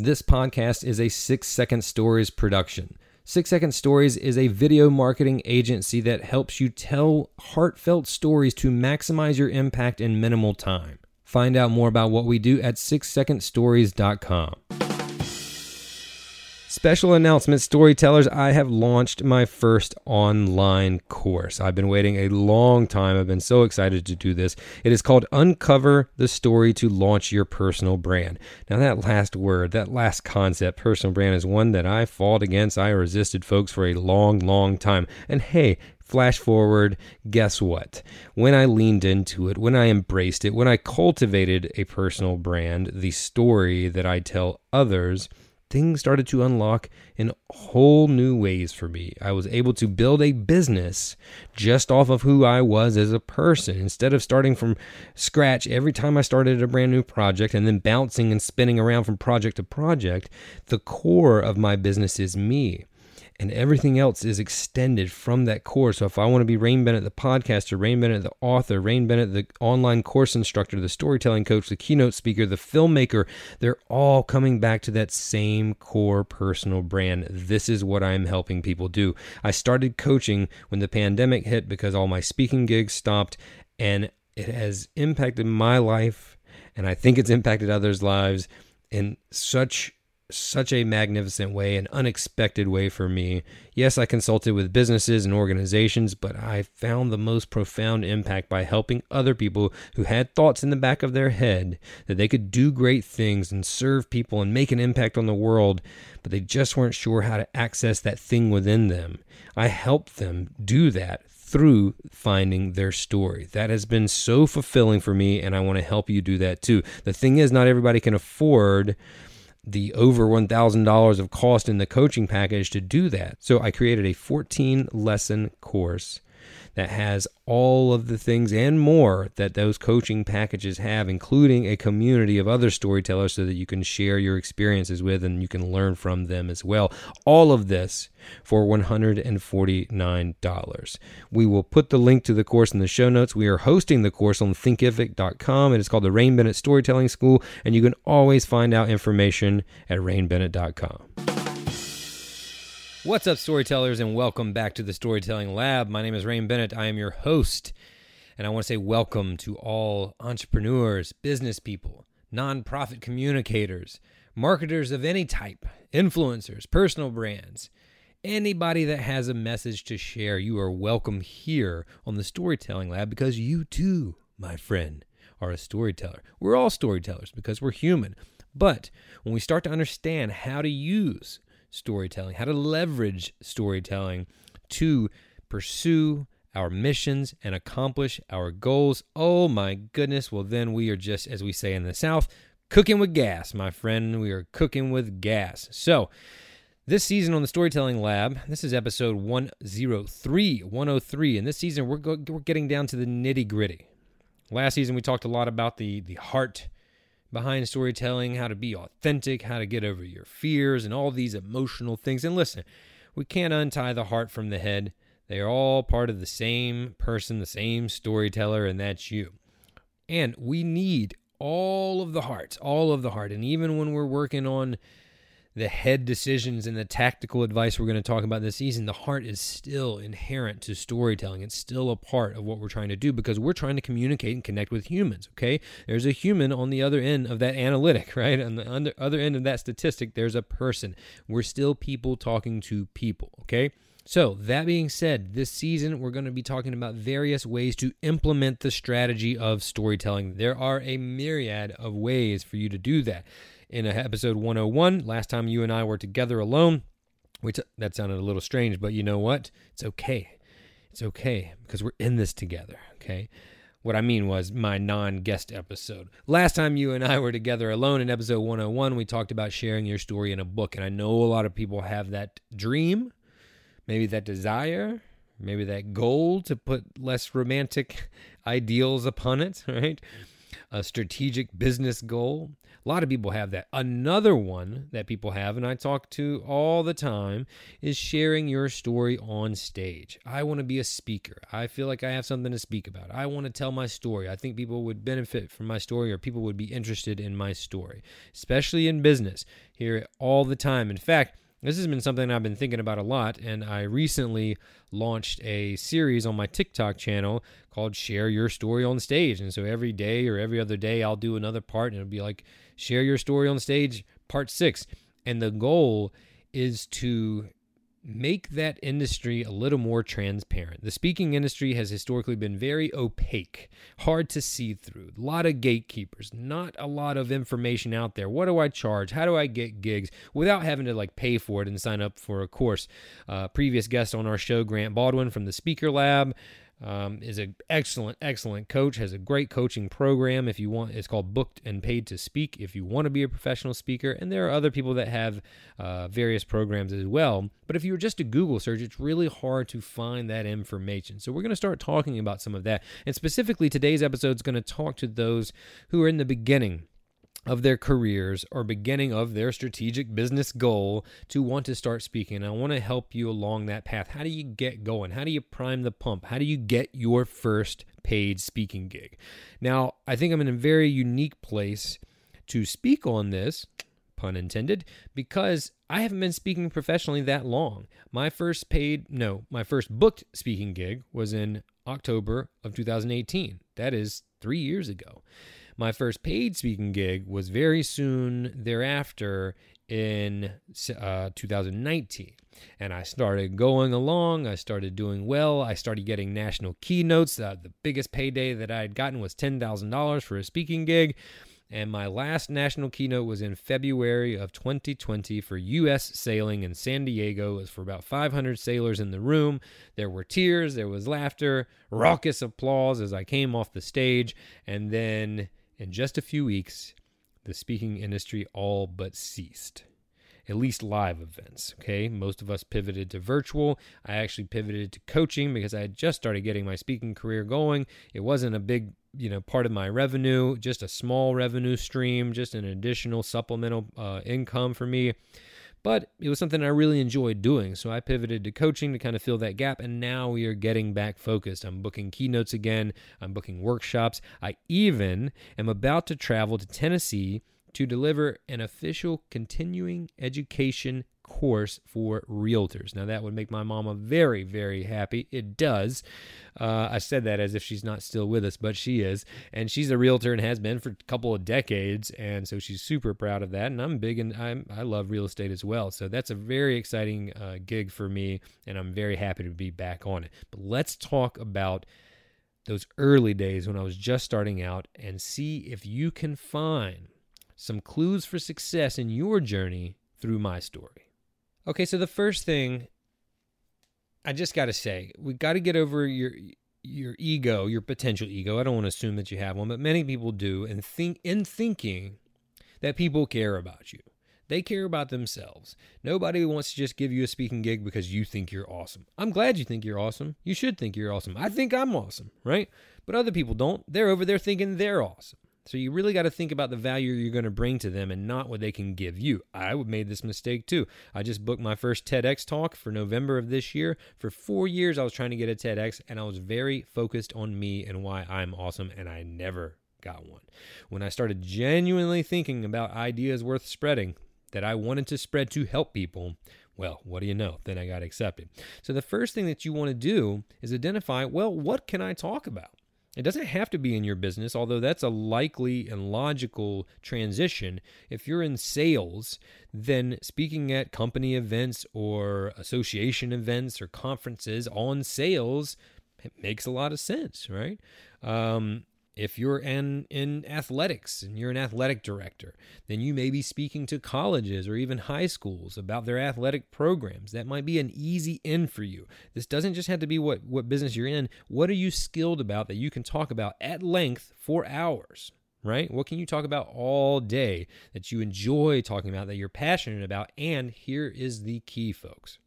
This podcast is a Six Second Stories production. Six Second Stories is a video marketing agency that helps you tell heartfelt stories to maximize your impact in minimal time. Find out more about what we do at sixsecondstories.com. Special announcement, storytellers. I have launched my first online course. I've been waiting a long time. I've been so excited to do this. It is called Uncover the Story to Launch Your Personal Brand. Now, that last word, that last concept, personal brand, is one that I fought against. I resisted folks for a long, long time. And hey, Flash forward, guess what? When I leaned into it, when I embraced it, when I cultivated a personal brand, the story that I tell others, things started to unlock in whole new ways for me. I was able to build a business just off of who I was as a person instead of starting from scratch every time I started a brand new project and then bouncing and spinning around from project to project. The core of my business is me and everything else is extended from that core. So if I want to be Rain Bennett, the podcaster, Rain Bennett, the author, Rain Bennett, the online course instructor, the storytelling coach, the keynote speaker, the filmmaker, they're all coming back to that same core personal brand. This is what I'm helping people do. I started coaching when the pandemic hit because all my speaking gigs stopped, and it has impacted my life, and I think it's impacted others' lives in such such a magnificent way, an unexpected way for me. Yes, I consulted with businesses and organizations, but I found the most profound impact by helping other people who had thoughts in the back of their head that they could do great things and serve people and make an impact on the world, but they just weren't sure how to access that thing within them. I helped them do that through finding their story. That has been so fulfilling for me, and I want to help you do that too. The thing is, not everybody can afford the over $1,000 of cost in the coaching package to do that. So I created a 14 lesson course that has all of the things and more that those coaching packages have, including a community of other storytellers so that you can share your experiences with and you can learn from them as well. All of this for $149. We will put the link to the course in the show notes. We are hosting the course on thinkific.com. It is called the Rain Bennett Storytelling School, and you can always find out information at rainbennett.com. What's up, storytellers, and welcome back to the Storytelling Lab. My name is Rain Bennett. I am your host, and I want to say welcome to all entrepreneurs, business people, nonprofit communicators, marketers of any type, influencers, personal brands, anybody that has a message to share. You are welcome here on the Storytelling Lab because you too, my friend, are a storyteller. We're all storytellers because we're human. But when we start to understand how to use storytelling, how to leverage storytelling to pursue our missions and accomplish our goals. Oh my goodness. Well, then we are just, as we say in the South, cooking with gas, my friend. We are cooking with gas. So, this season on the Storytelling Lab, this is episode 103, 103, and this season we're, go- we're getting down to the nitty gritty. Last season we talked a lot about the the heart behind storytelling, how to be authentic, how to get over your fears, and all these emotional things. And listen, we can't untie the heart from the head. They are all part of the same person, the same storyteller, and that's you. And we need all of the heart, all of the heart. And even when we're working on the head decisions and the tactical advice we're going to talk about this season, the heart is still inherent to storytelling. It's still a part of what we're trying to do because we're trying to communicate and connect with humans. Okay. There's a human on the other end of that analytic, right? On the other end of that statistic, there's a person. We're still people talking to people. Okay. So, that being said, this season we're going to be talking about various ways to implement the strategy of storytelling. There are a myriad of ways for you to do that in episode 101. Last time you and I were together alone, which that sounded a little strange, but you know what? It's okay. It's okay because we're in this together, okay? What I mean was my non guest episode. Last time you and I were together alone in episode 101, we talked about sharing your story in a book. And I know a lot of people have that dream, maybe that desire, maybe that goal to put less romantic ideals upon it, right? A strategic business goal. A lot of people have that. Another one that people have, and I talk to all the time, is sharing your story on stage. I want to be a speaker. I feel like I have something to speak about. I want to tell my story. I think people would benefit from my story or people would be interested in my story, especially in business. Hear it all the time. In fact, this has been something I've been thinking about a lot, and I recently launched a series on my TikTok channel called Share Your Story on Stage. And so every day or every other day, I'll do another part, and it'll be like, Share Your Story on Stage, Part 6. And the goal is to make that industry a little more transparent. The speaking industry has historically been very opaque, hard to see through, a lot of gatekeepers, not a lot of information out there. What do I charge? How do I get gigs without having to like pay for it and sign up for a course? Uh, previous guest on our show, Grant Baldwin from the Speaker Lab. Um, is an excellent, excellent coach. Has a great coaching program. If you want, it's called Booked and Paid to Speak. If you want to be a professional speaker, and there are other people that have uh, various programs as well. But if you were just to Google search, it's really hard to find that information. So we're going to start talking about some of that, and specifically today's episode is going to talk to those who are in the beginning of their careers or beginning of their strategic business goal to want to start speaking. I want to help you along that path. How do you get going? How do you prime the pump? How do you get your first paid speaking gig? Now, I think I'm in a very unique place to speak on this, pun intended, because I haven't been speaking professionally that long. My first paid, no, my first booked speaking gig was in October of 2018. That is three years ago. My first paid speaking gig was very soon thereafter in uh, 2019. And I started going along. I started doing well. I started getting national keynotes. Uh, the biggest payday that I had gotten was $10,000 for a speaking gig. And my last national keynote was in February of 2020 for U.S. sailing in San Diego. It was for about 500 sailors in the room. There were tears, there was laughter, raucous applause as I came off the stage. And then in just a few weeks, the speaking industry all but ceased. at least live events. Okay. Most of us pivoted to virtual. I actually pivoted to coaching because I had just started getting my speaking career going. It wasn't a big you know part of my revenue just a small revenue stream just an additional supplemental uh, income for me but it was something I really enjoyed doing. So I pivoted to coaching to kind of fill that gap. And now we are getting back focused. I'm booking keynotes again, I'm booking workshops. I even am about to travel to Tennessee to deliver an official continuing education course for realtors. Now, that would make my mama very, very happy. It does. Uh, I said that as if she's not still with us, but she is. And she's a realtor and has been for a couple of decades. And so she's super proud of that. And I'm big and I'm, I love real estate as well. So that's a very exciting uh, gig for me. And I'm very happy to be back on it. But let's talk about those early days when I was just starting out and see if you can find some clues for success in your journey through my story. Okay, so the first thing I just got to say, we got to get over your your ego, your potential ego. I don't want to assume that you have one, but many people do and think in thinking that people care about you. They care about themselves. Nobody wants to just give you a speaking gig because you think you're awesome. I'm glad you think you're awesome. You should think you're awesome. I think I'm awesome, right? But other people don't. They're over there thinking they're awesome. So you really got to think about the value you're going to bring to them and not what they can give you. I made this mistake too. I just booked my first TEDx talk for November of this year. For 4 years I was trying to get a TEDx and I was very focused on me and why I'm awesome and I never got one. When I started genuinely thinking about ideas worth spreading, that I wanted to spread to help people, well, what do you know? Then I got accepted. So the first thing that you want to do is identify, well, what can I talk about? It doesn't have to be in your business, although that's a likely and logical transition. If you're in sales, then speaking at company events or association events or conferences on sales it makes a lot of sense, right? Um, if you're in, in athletics and you're an athletic director, then you may be speaking to colleges or even high schools about their athletic programs. That might be an easy in for you. This doesn't just have to be what, what business you're in. What are you skilled about that you can talk about at length for hours? Right? What can you talk about all day that you enjoy talking about, that you're passionate about? And here is the key, folks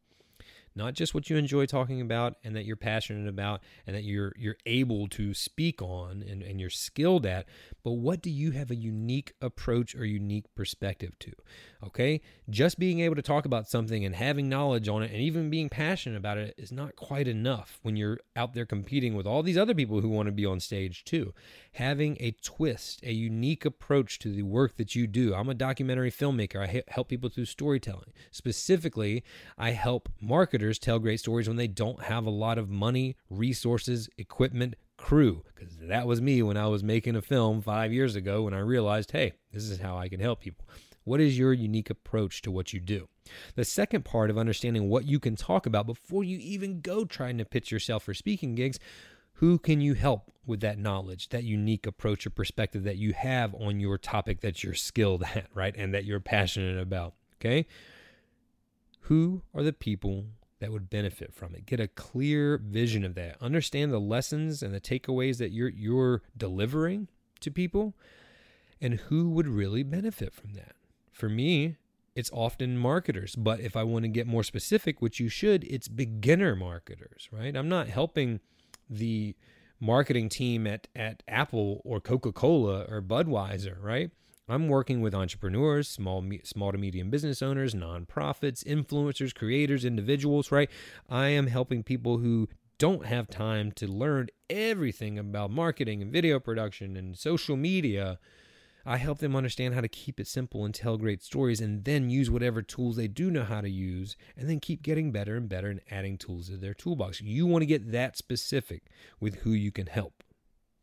not just what you enjoy talking about and that you're passionate about and that you're you're able to speak on and, and you're skilled at, but what do you have a unique approach or unique perspective to? Okay? Just being able to talk about something and having knowledge on it and even being passionate about it is not quite enough when you're out there competing with all these other people who want to be on stage too. Having a twist, a unique approach to the work that you do. I'm a documentary filmmaker. I help people through storytelling. Specifically, I help marketers marketers tell great stories when they don't have a lot of money, resources, equipment, crew. Because that was me when I was making a film five years ago when I realized, hey, this is how I can help people. What is your unique approach to what you do? The second part of understanding what you can talk about before you even go trying to pitch yourself for speaking gigs who can you help with that knowledge, that unique approach or perspective that you have on your topic that you're skilled at, right? And that you're passionate about. Okay. Who are the people that would benefit from it. Get a clear vision of that. Understand the lessons and the takeaways that you're you're delivering to people and who would really benefit from that. For me, it's often marketers, but if I want to get more specific, which you should, it's beginner marketers, right? I'm not helping the marketing team at at Apple or Coca-Cola or Budweiser, right? I'm working with entrepreneurs, small small to medium business owners, nonprofits, influencers, creators, individuals, right? I am helping people who don't have time to learn everything about marketing and video production and social media. I help them understand how to keep it simple and tell great stories and then use whatever tools they do know how to use and then keep getting better and better and adding tools to their toolbox. You want to get that specific with who you can help.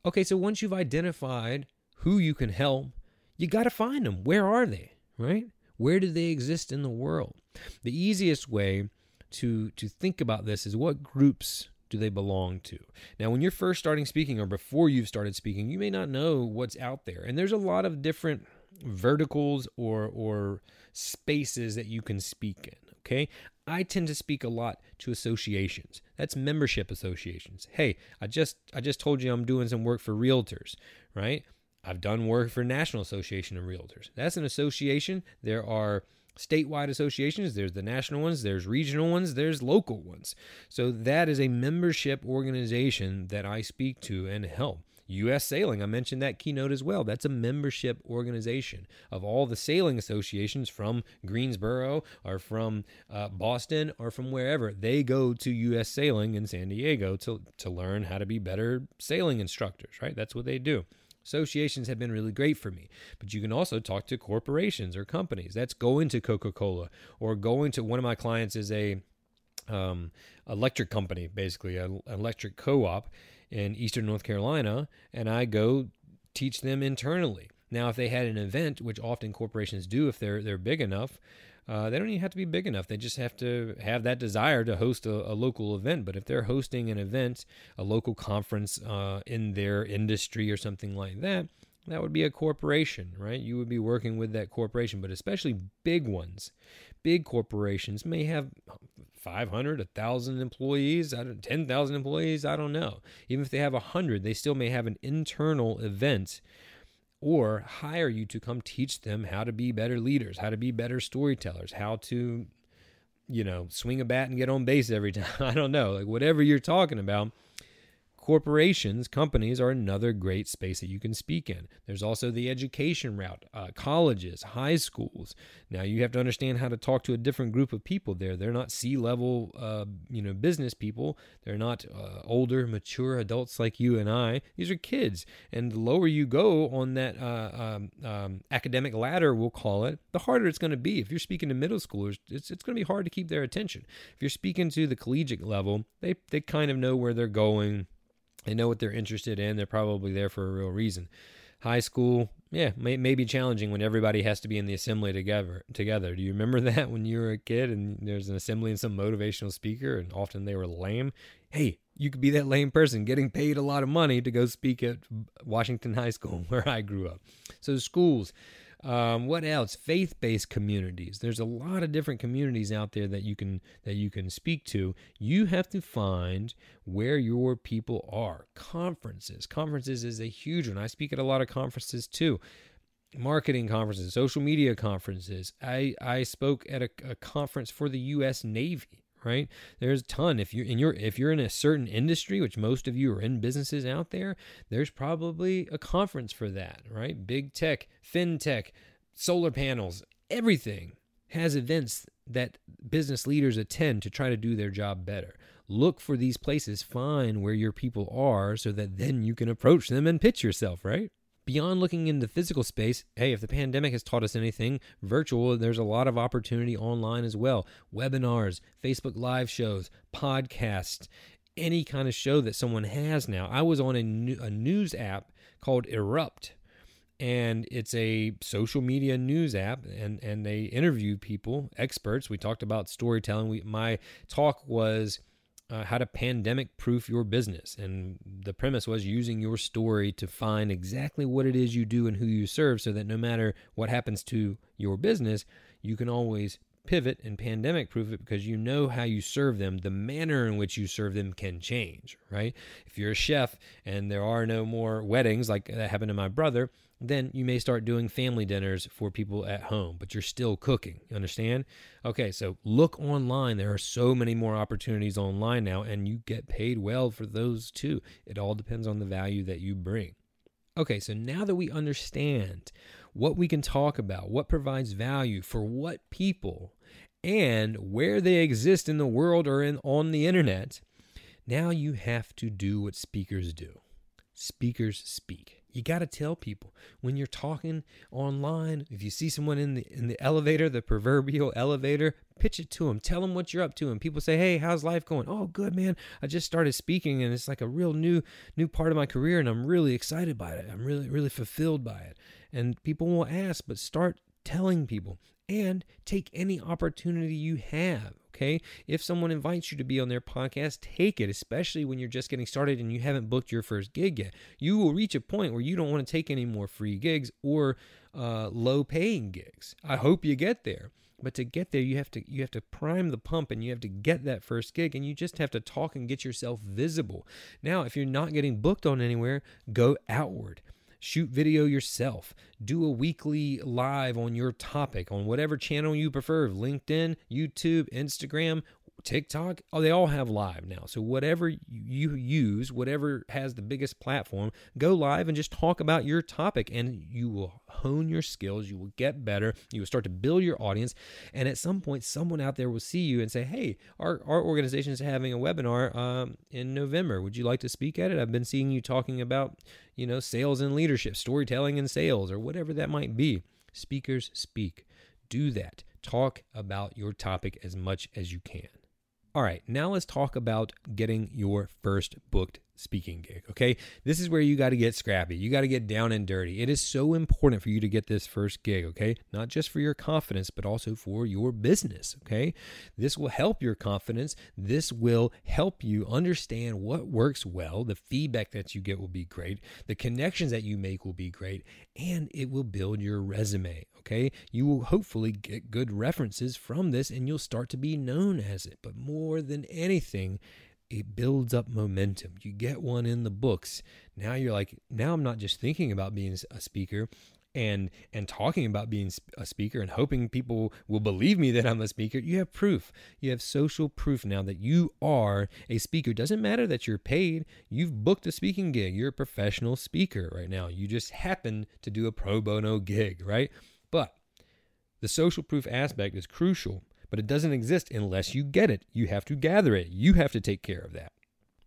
Okay, so once you've identified who you can help, you got to find them. Where are they? Right? Where do they exist in the world? The easiest way to to think about this is what groups do they belong to? Now, when you're first starting speaking or before you've started speaking, you may not know what's out there. And there's a lot of different verticals or or spaces that you can speak in, okay? I tend to speak a lot to associations. That's membership associations. Hey, I just I just told you I'm doing some work for realtors, right? I've done work for National Association of Realtors. That's an association. There are statewide associations, there's the national ones, there's regional ones, there's local ones. So that is a membership organization that I speak to and help. US Sailing, I mentioned that keynote as well. That's a membership organization of all the sailing associations from Greensboro or from uh, Boston or from wherever. They go to US Sailing in San Diego to, to learn how to be better sailing instructors, right? That's what they do. Associations have been really great for me, but you can also talk to corporations or companies. That's going to Coca Cola or going to one of my clients is a um, electric company, basically, an electric co op in Eastern North Carolina, and I go teach them internally. Now, if they had an event, which often corporations do if they're they're big enough, uh, they don't even have to be big enough. They just have to have that desire to host a, a local event. But if they're hosting an event, a local conference uh, in their industry or something like that, that would be a corporation, right? You would be working with that corporation, but especially big ones. Big corporations may have 500, 1,000 employees, 10,000 employees, I don't know. Even if they have 100, they still may have an internal event or hire you to come teach them how to be better leaders, how to be better storytellers, how to, you know, swing a bat and get on base every time. I don't know, like whatever you're talking about Corporations, companies are another great space that you can speak in. There's also the education route, uh, colleges, high schools. Now you have to understand how to talk to a different group of people there. They're not C-level, uh, you know, business people. They're not uh, older, mature adults like you and I. These are kids, and the lower you go on that uh, um, um, academic ladder, we'll call it, the harder it's going to be. If you're speaking to middle schoolers, it's it's going to be hard to keep their attention. If you're speaking to the collegiate level, they they kind of know where they're going they know what they're interested in. They're probably there for a real reason. High school, yeah, may, may be challenging when everybody has to be in the assembly together. Together, do you remember that when you were a kid and there's an assembly and some motivational speaker, and often they were lame? Hey, you could be that lame person getting paid a lot of money to go speak at Washington High School, where I grew up. So schools, um, what else? Faith-based communities. There's a lot of different communities out there that you can that you can speak to. You have to find where your people are. Conferences. Conferences is a huge one. I speak at a lot of conferences too marketing conferences, social media conferences. I, I spoke at a, a, conference for the U.S. Navy right? There's a ton. If you're in your if you're in a certain industry, which most of you are in businesses out there, there's probably a conference for that, right? Big tech, fintech, solar panels, everything has events that business leaders attend to try to do their job better. Look for these places, find where your people are so that then you can approach them and pitch yourself, right? Beyond looking into physical space, hey, if the pandemic has taught us anything, virtual, there's a lot of opportunity online as well. Webinars, Facebook Live shows, podcasts, any kind of show that someone has now. I was on a, a news app called Erupt and it's a social media news app and and they interview people experts we talked about storytelling we my talk was uh, how to pandemic proof your business. And the premise was using your story to find exactly what it is you do and who you serve so that no matter what happens to your business, you can always pivot and pandemic proof it because you know how you serve them. The manner in which you serve them can change, right? If you're a chef and there are no more weddings like that happened to my brother, then you may start doing family dinners for people at home, but you're still cooking. You understand? Okay, so look online. There are so many more opportunities online now, and you get paid well for those too. It all depends on the value that you bring. Okay, so now that we understand what we can talk about, what provides value for what people, and where they exist in the world or in on the internet, now you have to do what speakers do. Speakers speak. You got to tell people when you're talking online, if you see someone in the in the elevator, the proverbial elevator, pitch it to them. Tell them what you're up to and people say, "Hey, how's life going?" "Oh, good, man. I just started speaking and it's like a real new new part of my career and I'm really excited by it. I'm really really fulfilled by it." And people will ask, but start telling people and take any opportunity you have. Okay. If someone invites you to be on their podcast, take it, especially when you're just getting started and you haven't booked your first gig yet. You will reach a point where you don't want to take any more free gigs or uh, low paying gigs. I hope you get there. But to get there, you have to you have to prime the pump and you have to get that first gig and you just have to talk and get yourself visible. Now, if you're not getting booked on anywhere, go outward shoot video yourself, do a weekly live on your topic on whatever channel you prefer LinkedIn, YouTube, Instagram, TikTok, oh, they all have live now. So whatever you use, whatever has the biggest platform, go live and just talk about your topic and you will hone your skills, you will get better, you will start to build your audience, and at some point someone out there will see you and say, "Hey, our our organization is having a webinar um, in November. Would you like to speak at it? I've been seeing you talking about, you know, sales and leadership, storytelling and sales or whatever that might be." Speakers speak. Do that. Talk about your topic as much as you can. All right, now let's talk about getting your first booked speaking gig. Okay. This is where you got to get scrappy. You got to get down and dirty. It is so important for you to get this first gig. Okay. Not just for your confidence, but also for your business. Okay. This will help your confidence. This will help you understand what works well. The feedback that you get will be great. The connections that you make will be great. And it will build your resume. Okay. You will hopefully get good references from this and you'll start to be known as it. But more than anything, it builds up momentum. You get one in the books. Now you're like, now I'm not just thinking about being a speaker and and talking about being a speaker and hoping people will believe me that I'm a speaker. You have proof. You have social proof now that you are a speaker. It doesn't matter that you're paid. You've booked a speaking gig. You're a professional speaker right now. You just happen to do a pro bono gig, right? But the social proof aspect is crucial but it doesn't exist unless you get it. You have to gather it. You have to take care of that.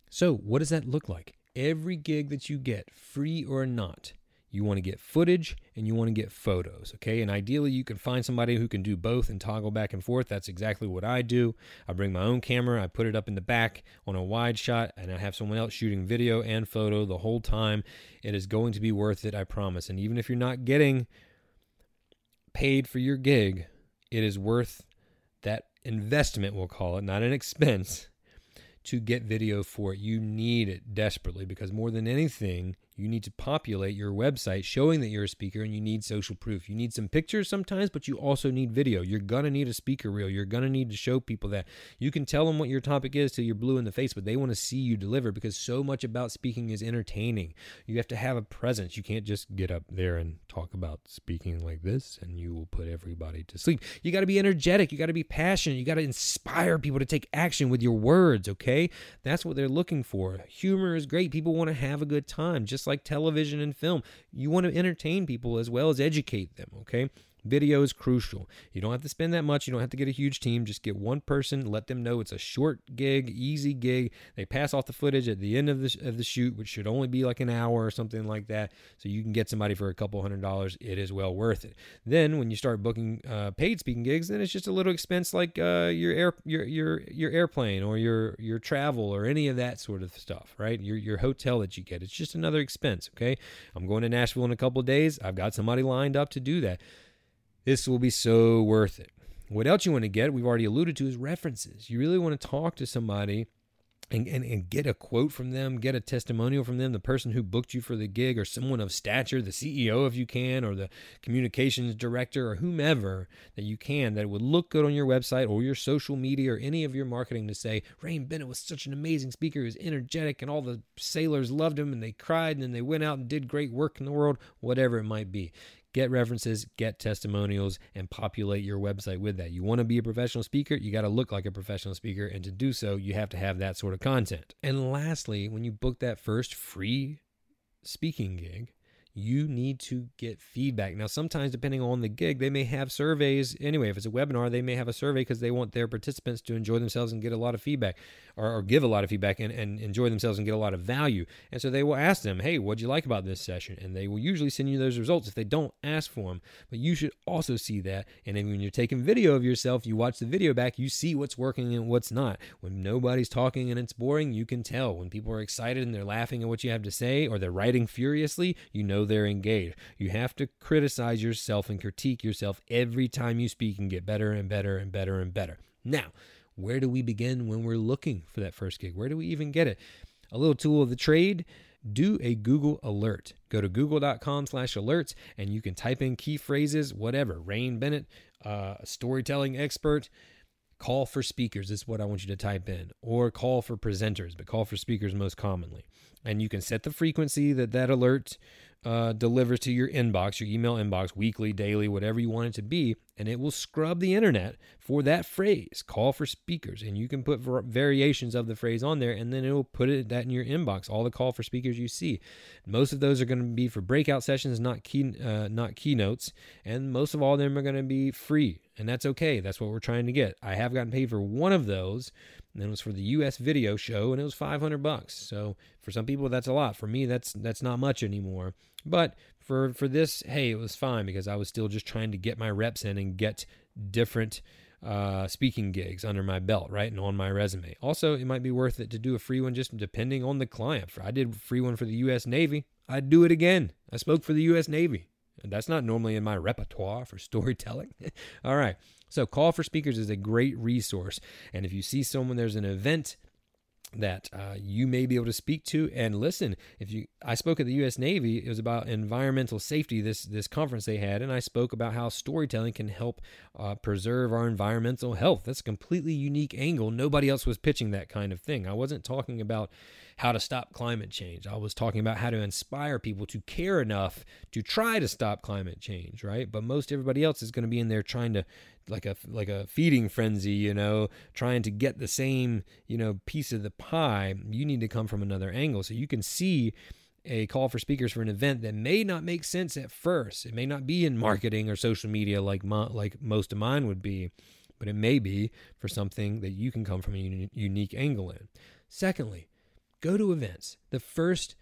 So, what does that look like? Every gig that you get, free or not, you want to get footage and you want to get photos, okay? And ideally, you can find somebody who can do both and toggle back and forth. That's exactly what I do. I bring my own camera, I put it up in the back on a wide shot, and I have someone else shooting video and photo the whole time. It is going to be worth it, I promise. And even if you're not getting paid for your gig, it is worth that investment, we'll call it, not an expense, to get video for it. You need it desperately because more than anything, you need to populate your website showing that you're a speaker and you need social proof. You need some pictures sometimes, but you also need video. You're going to need a speaker reel. You're going to need to show people that. You can tell them what your topic is till you're blue in the face, but they want to see you deliver because so much about speaking is entertaining. You have to have a presence. You can't just get up there and talk about speaking like this and you will put everybody to sleep. You got to be energetic. You got to be passionate. You got to inspire people to take action with your words, okay? That's what they're looking for. Humor is great. People want to have a good time, just like like television and film. You want to entertain people as well as educate them, okay? Video is crucial. You don't have to spend that much. You don't have to get a huge team. Just get one person. Let them know it's a short gig, easy gig. They pass off the footage at the end of the of the shoot, which should only be like an hour or something like that. So you can get somebody for a couple hundred dollars. It is well worth it. Then when you start booking uh, paid speaking gigs, then it's just a little expense like uh, your air your your your airplane or your your travel or any of that sort of stuff, right? Your your hotel that you get. It's just another expense. Okay, I'm going to Nashville in a couple days. I've got somebody lined up to do that. This will be so worth it. What else you want to get, we've already alluded to, is references. You really want to talk to somebody and, and, and get a quote from them, get a testimonial from them, the person who booked you for the gig, or someone of stature, the CEO if you can, or the communications director, or whomever that you can, that would look good on your website or your social media or any of your marketing to say, Rain Bennett was such an amazing speaker. He was energetic, and all the sailors loved him, and they cried, and then they went out and did great work in the world, whatever it might be get references, get testimonials, and populate your website with that. You want to be a professional speaker, you got to look like a professional speaker. And to do so, you have to have that sort of content. And lastly, when you book that first free speaking gig, you need to get feedback. Now, sometimes, depending on the gig, they may have surveys. Anyway, if it's a webinar, they may have a survey because they want their participants to enjoy themselves and get a lot of feedback or, or, give a lot of feedback and, and enjoy themselves and get a lot of value. And so they will ask them, hey, what'd you like about this session? And they will usually send you those results if they don't ask for them. But you should also see that. And then when you're taking video of yourself, you watch the video back, you see what's working and what's not. When nobody's talking and it's boring, you can tell. When people are excited and they're laughing at what you have to say or they're writing furiously, you know they're engaged. You have to criticize yourself and critique yourself every time you speak and get better and better and better and better. Now, where do we begin when we're looking for that first gig? Where do we even get it? A little tool of the trade do a Google alert. Go to google.com slash alerts and you can type in key phrases, whatever. Rain Bennett, uh, storytelling expert, call for speakers is what I want you to type in, or call for presenters, but call for speakers most commonly. And you can set the frequency that that alert uh, delivers to your inbox, your email inbox, weekly, daily, whatever you want it to be, and it will scrub the internet for that phrase, call for speakers. And you can put variations of the phrase on there, and then it will put it that in your inbox, all the call for speakers you see. Most of those are going to be for breakout sessions, not key, uh, not keynotes, and most of all of them are going to be free and that's okay. That's what we're trying to get. I have gotten paid for one of those, and then it was for the US video show, and it was 500 bucks. So for some people, that's a lot. For me, that's that's not much anymore. But for for this, hey, it was fine because I was still just trying to get my reps in and get different uh, speaking gigs under my belt, right, and on my resume. Also, it might be worth it to do a free one just depending on the client. I did a free one for the U.S. Navy. I'd do it again. I spoke for the U.S. Navy. And that's not normally in my repertoire for storytelling. All right. So, Call for Speakers is a great resource. And if you see someone, there's an event that uh, you may be able to speak to and listen. If you i spoke at the u.s navy. It was about environmental safety this this conference they had. And i spoke about how storytelling can help uh, preserve our environmental health. That's a completely unique angle. Nobody else was pitching that kind of thing. I wasn't talking about how to stop climate change i was talking about how to inspire people to care enough to try to stop climate change right but most everybody else is going to be in there trying to like a like a feeding frenzy, you know, trying to get the same, you know, piece of the pie, you need to come from another angle. So you can see a call for speakers for an event that may not make sense at first. It may not be in marketing or social media like like most of mine would be, but it may be for something that you can come from a unique angle in. Secondly, go to events. The first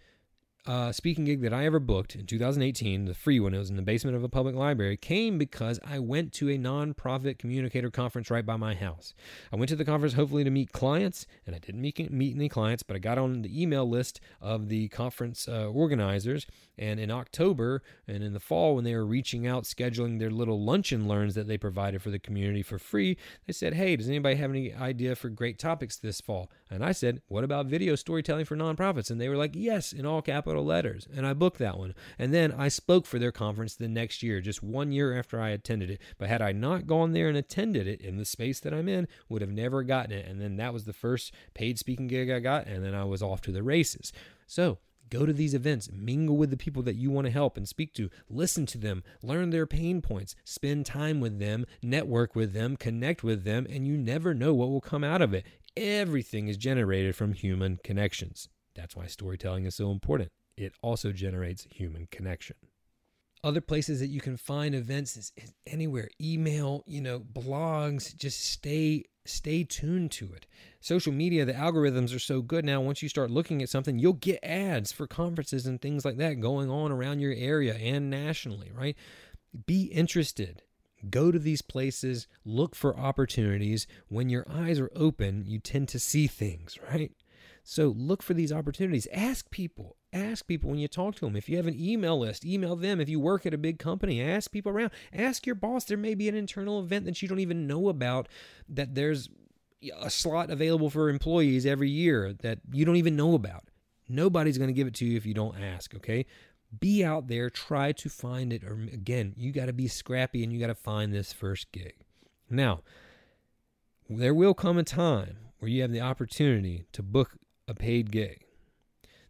uh, speaking gig that I ever booked in 2018, the free one, it was in the basement of a public library, came because I went to a nonprofit communicator conference right by my house. I went to the conference hopefully to meet clients, and I didn't meet, meet any clients, but I got on the email list of the conference uh, organizers. And in October and in the fall, when they were reaching out, scheduling their little lunch and learns that they provided for the community for free, they said, Hey, does anybody have any idea for great topics this fall? And I said, What about video storytelling for nonprofits? And they were like, Yes, in all capital capital letters. And I booked that one. And then I spoke for their conference the next year, just one year after I attended it. But had I not gone there and attended it in the space that I'm in, would have never gotten it. And then that was the first paid speaking gig I got. And then I was off to the races. So Go to these events, mingle with the people that you want to help and speak to, listen to them, learn their pain points, spend time with them, network with them, connect with them, and you never know what will come out of it. Everything is generated from human connections. That's why storytelling is so important it also generates human connection. Other places that you can find events is, is anywhere. Email, you know, blogs, just stay stay tuned to it. Social media, the algorithms are so good now. Once you start looking at something, you'll get ads for conferences and things like that going on around your area and nationally, right? Be interested. Go to these places, look for opportunities. When your eyes are open, you tend to see things, right? So look for these opportunities. Ask people. Ask people when you talk to them. If you have an email list, email them. If you work at a big company, ask people around. Ask your boss. There may be an internal event that you don't even know about that there's a slot available for employees every year that you don't even know about. Nobody's going to give it to you if you don't ask, okay? Be out there, try to find it. Or again, you got to be scrappy and you got to find this first gig. Now, there will come a time where you have the opportunity to book a paid gig.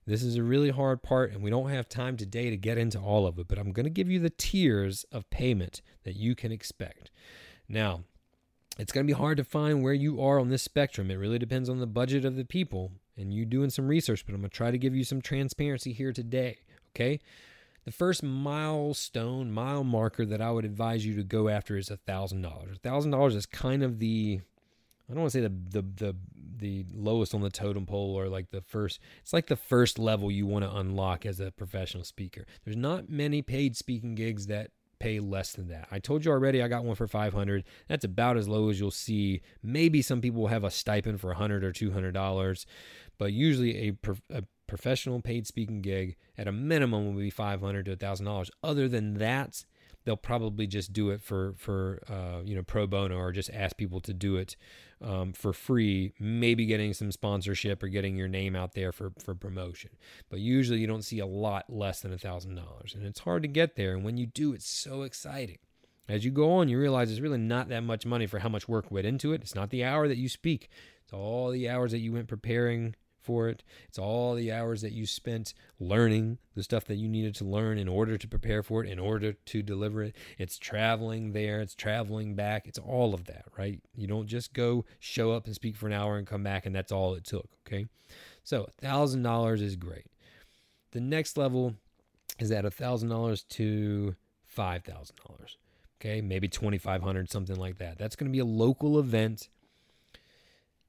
This is a really hard part, and we don't have time today to get into all of it, but I'm going to give you the tiers of payment that you can expect. Now, it's going to be hard to find where you are on this spectrum. It really depends on the budget of the people and you doing some research, but I'm going to try to give you some transparency here today, okay? The first milestone, mile marker that I would advise you to go after is $1,000. $1,000 is kind of the I don't want to say the, the the the lowest on the totem pole or like the first. It's like the first level you want to unlock as a professional speaker. There's not many paid speaking gigs that pay less than that. I told you already I got one for 500. That's about as low as you'll see. Maybe some people have a stipend for 100 or 200 dollars, but usually a, a professional paid speaking gig at a minimum will be 500 to 1000 dollars. Other than that, they'll probably just do it for for uh, you know pro bono or just ask people to do it um, for free. Maybe getting some sponsorship or getting your name out there for for promotion. But usually you don't see a lot less than a thousand dollars, and it's hard to get there. And when you do, it's so exciting. As you go on, you realize it's really not that much money for how much work went into it. It's not the hour that you speak; it's all the hours that you went preparing for it. It's all the hours that you spent learning the stuff that you needed to learn in order to prepare for it, in order to deliver it. It's traveling there, it's traveling back. It's all of that, right? You don't just go show up and speak for an hour and come back and that's all it took, okay? So, $1,000 is great. The next level is at $1,000 to $5,000. Okay, maybe 2500 something like that. That's going to be a local event.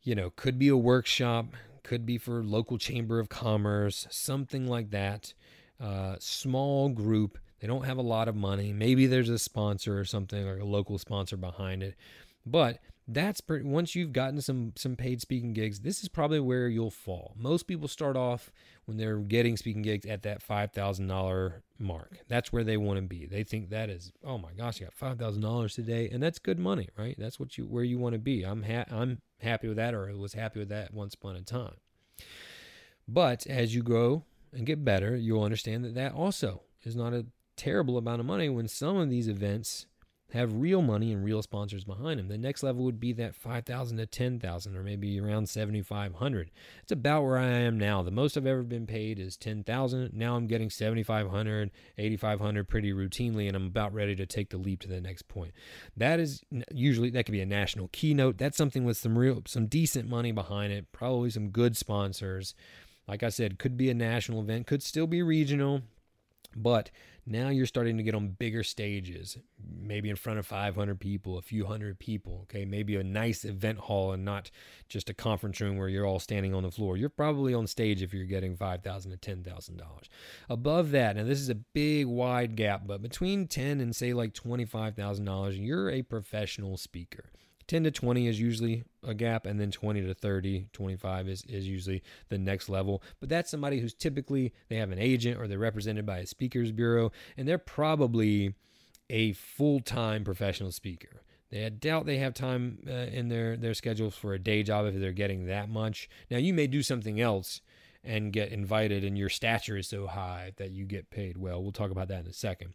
You know, could be a workshop, could be for local chamber of commerce, something like that. Uh, small group. They don't have a lot of money. Maybe there's a sponsor or something, like a local sponsor behind it. But that's per- once you've gotten some some paid speaking gigs this is probably where you'll fall most people start off when they're getting speaking gigs at that $5000 mark that's where they want to be they think that is oh my gosh you got $5000 today and that's good money right that's what you where you want to be i'm ha- i'm happy with that or was happy with that once upon a time. But as you grow and get better you'll understand that that also is not a terrible amount of money when some of these events have real money and real sponsors behind them. The next level would be that 5,000 to 10,000 or maybe around 7,500. It's about where I am now. The most I've ever been paid is 10,000. Now I'm getting 7,500, 8,500 pretty routinely and I'm about ready to take the leap to the next point. That is usually that could be a national keynote. That's something with some real some decent money behind it, probably some good sponsors. Like I said, could be a national event, could still be regional, but now you're starting to get on bigger stages, maybe in front of 500 people, a few hundred people, okay? Maybe a nice event hall and not just a conference room where you're all standing on the floor. You're probably on stage if you're getting 5,000 to $10,000. Above that, now this is a big wide gap, but between 10 and say like $25,000, you're a professional speaker. 10 to 20 is usually a gap and then 20 to 30 25 is, is usually the next level. But that's somebody who's typically they have an agent or they're represented by a speakers bureau and they're probably a full-time professional speaker. They doubt they have time uh, in their their schedules for a day job if they're getting that much. Now you may do something else and get invited and your stature is so high that you get paid well. We'll talk about that in a second.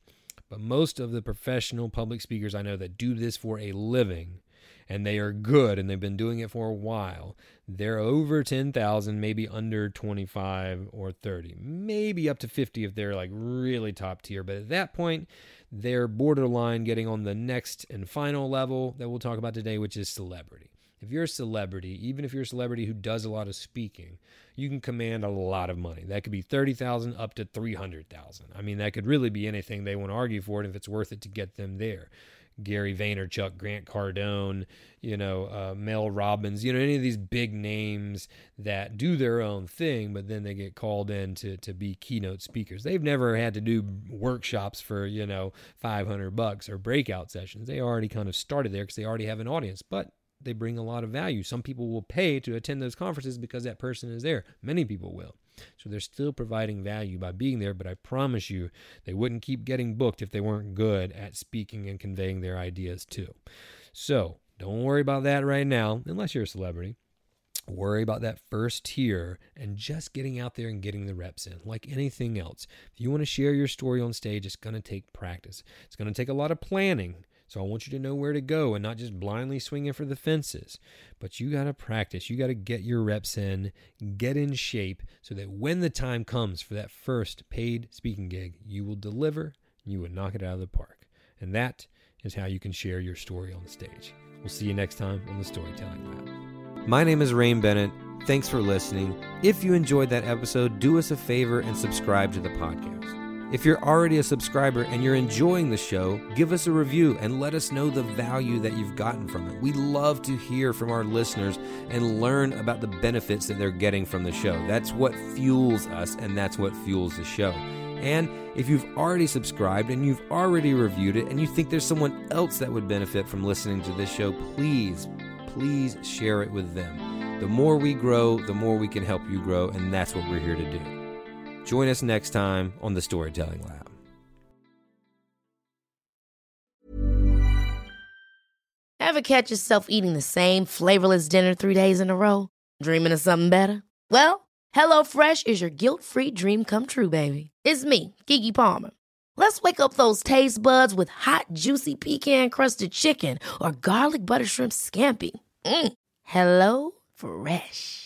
But most of the professional public speakers I know that do this for a living and they are good and they've been doing it for a while, they're over 10,000, maybe under 25 or 30, maybe up to 50 if they're like really top tier. But at that point, they're borderline getting on the next and final level that we'll talk about today, which is celebrity. If you're a celebrity, even if you're a celebrity who does a lot of speaking, you can command a lot of money. That could be 30,000 up to 300,000. I mean, that could really be anything they want to argue for it if it's worth it to get them there. Gary Vaynerchuk, Grant Cardone, you know, uh, Mel Robbins, you know, any of these big names that do their own thing, but then they get called in to, to be keynote speakers. They've never had to do workshops for, you know, 500 bucks or breakout sessions. They already kind of started there because they already have an audience, but they bring a lot of value. Some people will pay to attend those conferences because that person is there. Many people will. So they're still providing value by being there, but I promise you they wouldn't keep getting booked if they weren't good at speaking and conveying their ideas too. So don't worry about that right now, unless you're a celebrity. Worry about that first tier and just getting out there and getting the reps in, like anything else. If you want to share your story on stage, it's going to take practice. It's going to take a lot of planning. So I want you to know where to go and not just blindly swinging for the fences. But you got to practice. You got to get your reps in, get in shape so that when the time comes for that first paid speaking gig, you will deliver, you will knock it out of the park. And that is how you can share your story on the stage. We'll see you next time on the Storytelling Lab. My name is Rain Bennett. Thanks for listening. If you enjoyed that episode, do us a favor and subscribe to the podcast. If you're already a subscriber and you're enjoying the show, give us a review and let us know the value that you've gotten from it. We love to hear from our listeners and learn about the benefits that they're getting from the show. That's what fuels us and that's what fuels the show. And if you've already subscribed and you've already reviewed it and you think there's someone else that would benefit from listening to this show, please, please share it with them. The more we grow, the more we can help you grow, and that's what we're here to do. Join us next time on the Storytelling Lab. Ever catch yourself eating the same flavorless dinner three days in a row? Dreaming of something better? Well, HelloFresh is your guilt free dream come true, baby. It's me, Keke Palmer. Let's wake up those taste buds with hot, juicy pecan crusted chicken or garlic butter shrimp scampi. Mm. Hello Fresh.